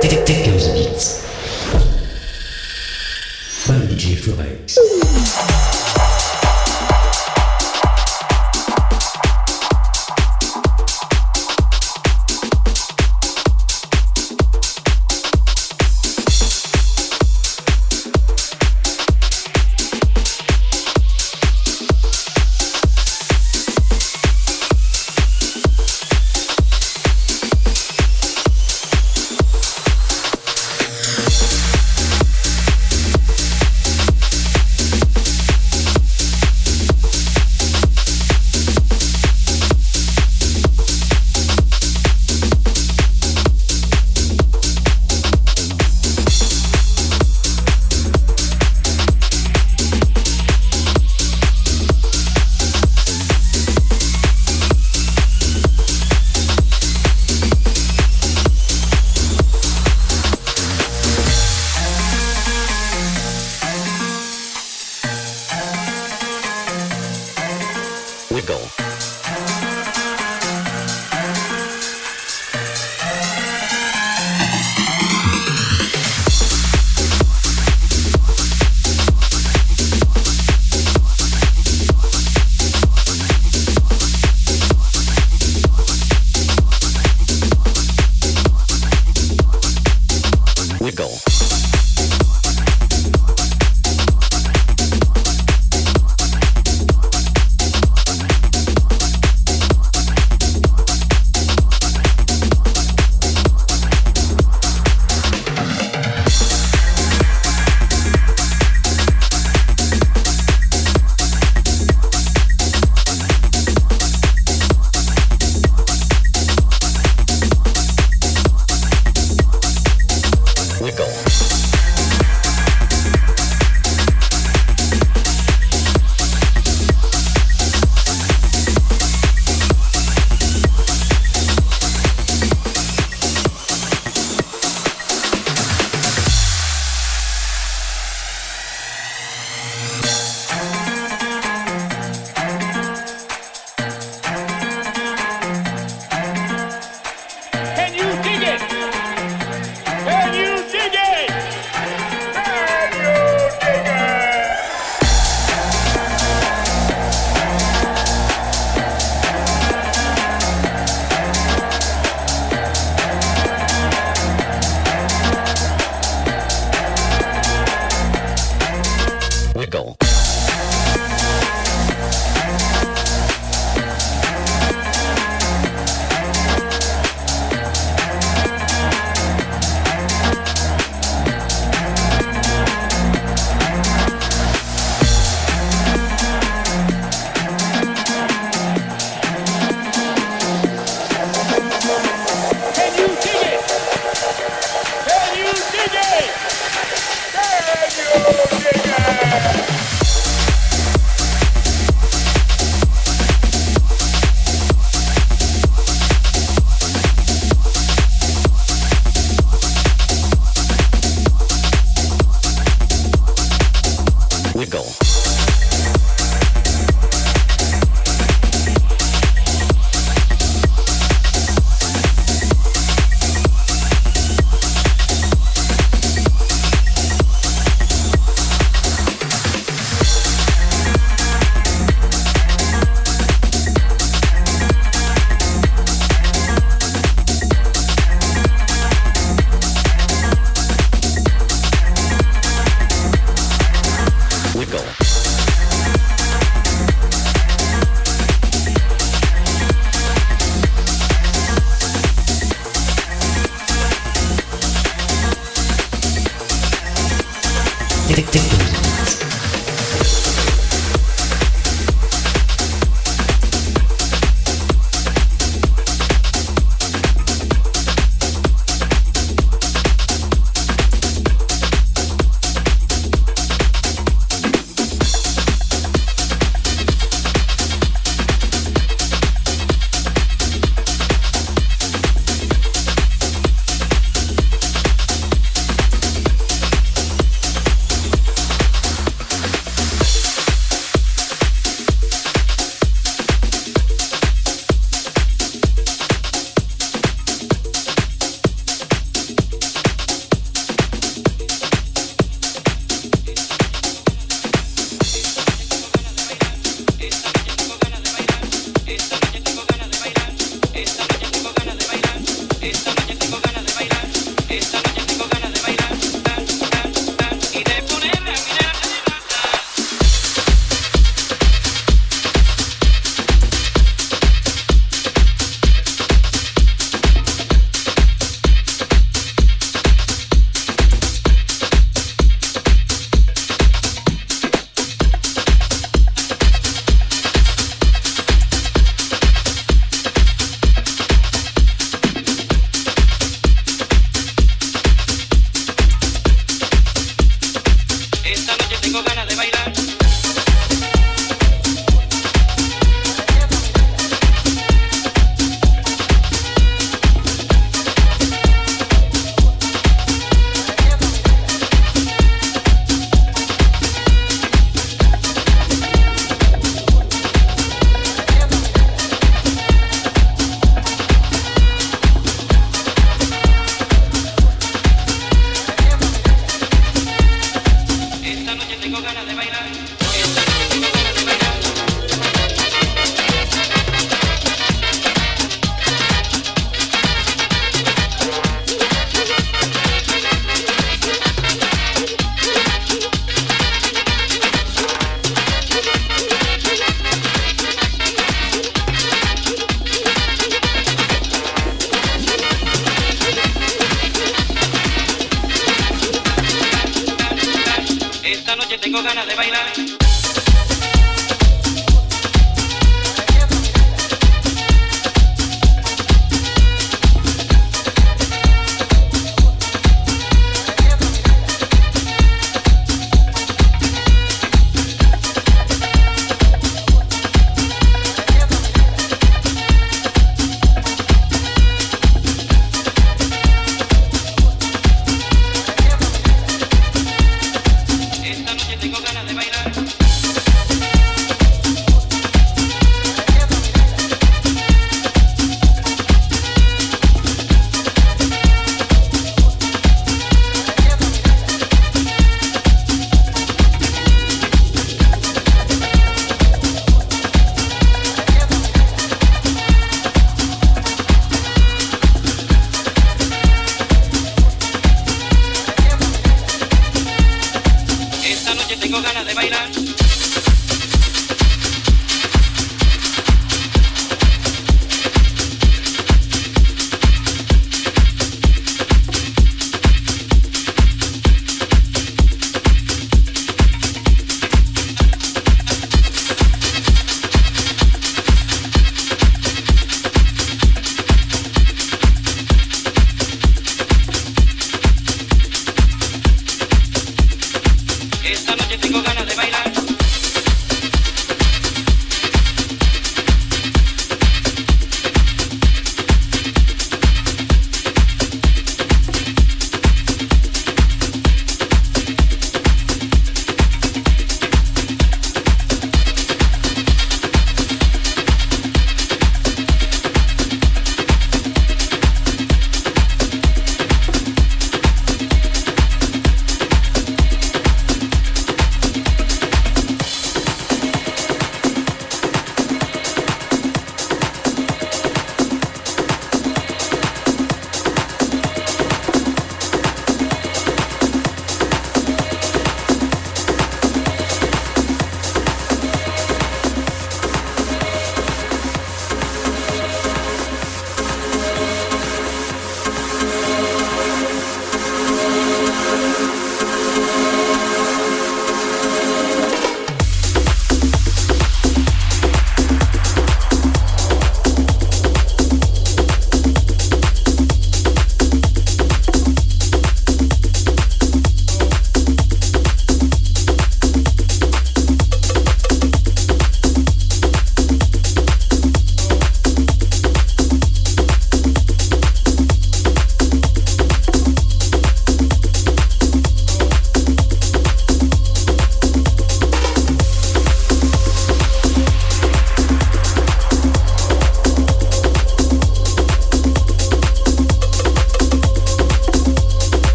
Dickens Beats. By DJ Forex.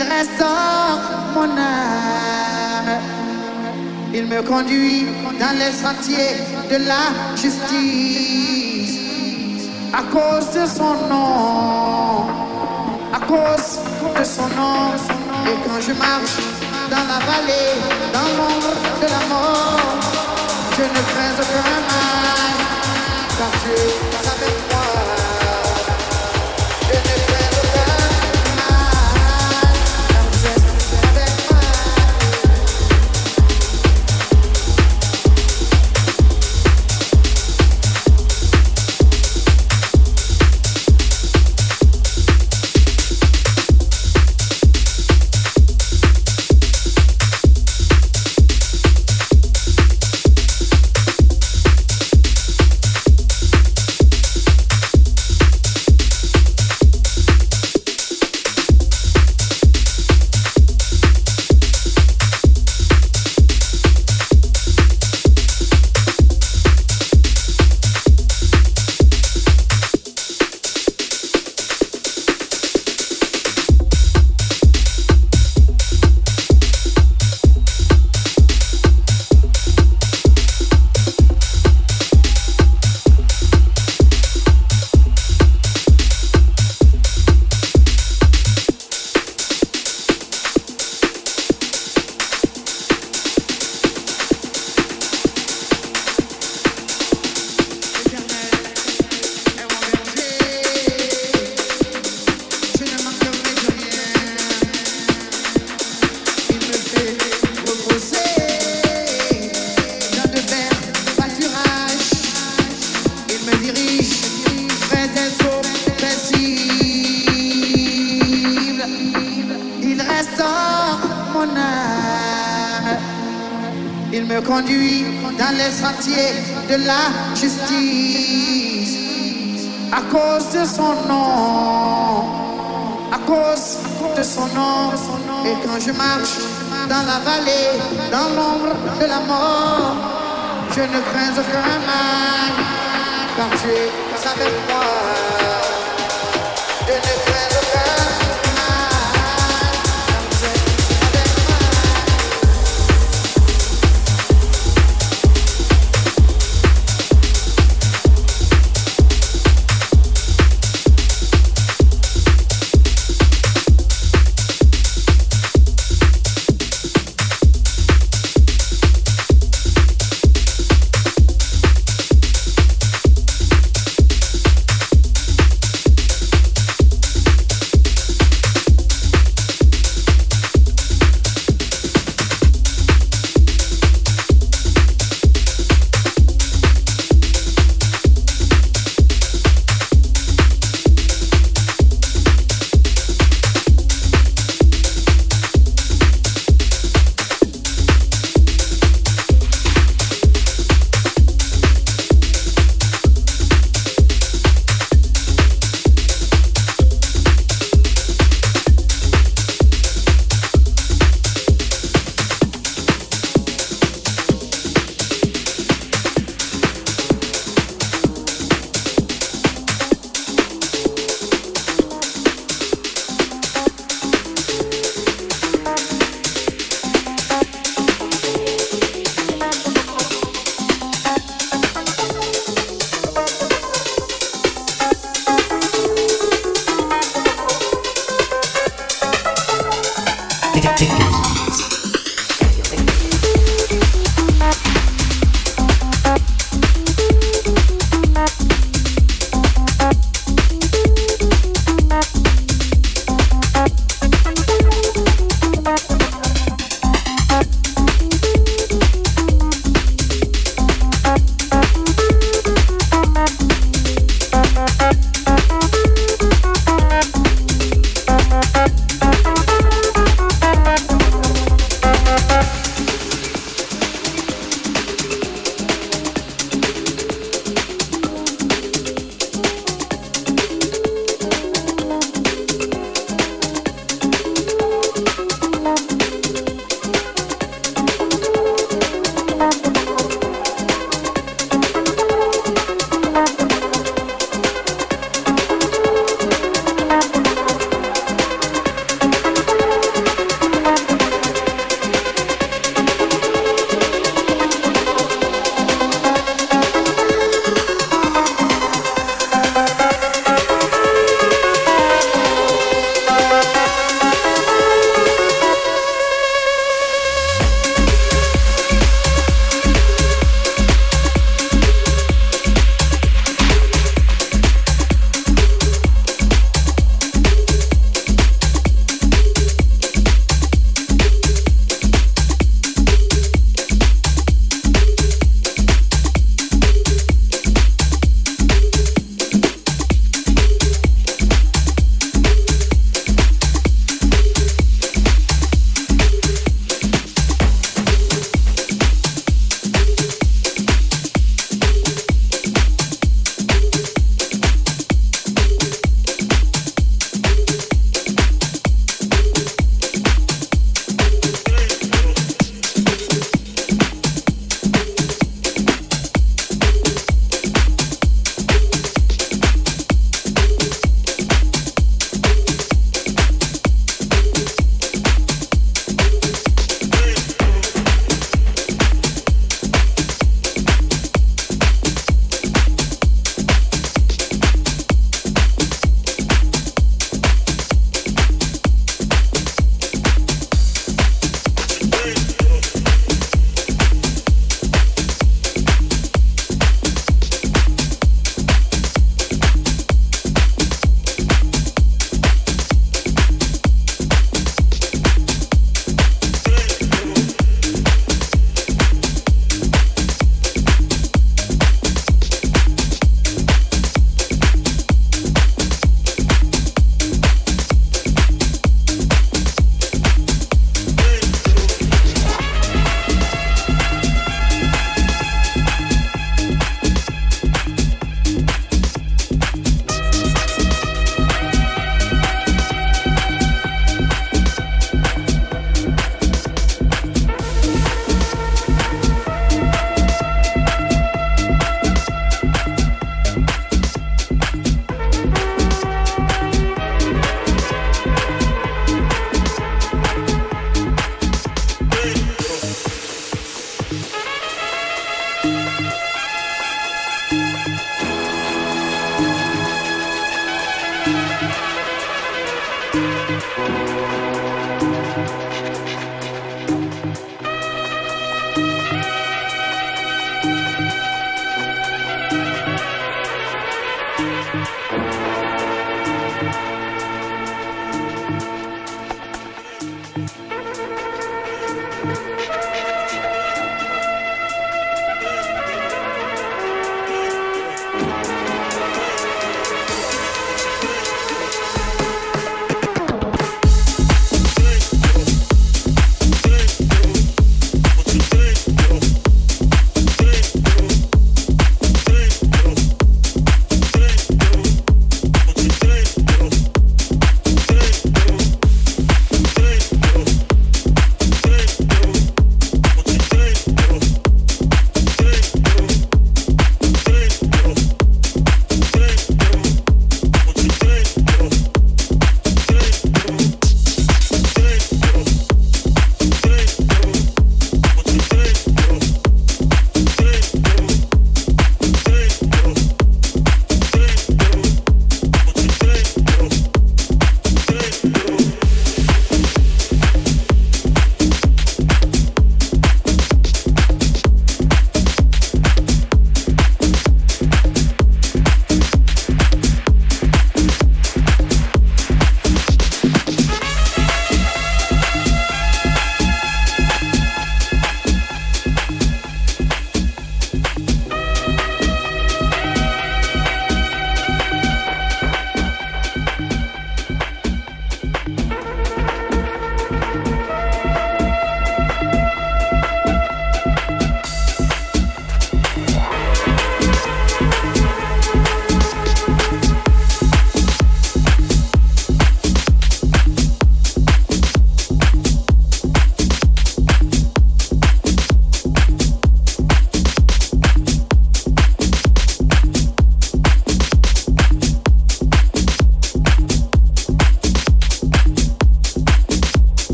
Il restaure mon âme. Il me conduit dans les sentiers de la justice. À cause de son nom, à cause de son nom. Et quand je marche dans la vallée, dans l'ombre de la mort, je ne crains aucun mal, car tu es avec moi. Conduit dans les sentiers de la justice. À cause de son nom, à cause de son nom. Et quand je marche dans la vallée, dans l'ombre de la mort, je ne crains aucun mal, car tu es avec moi.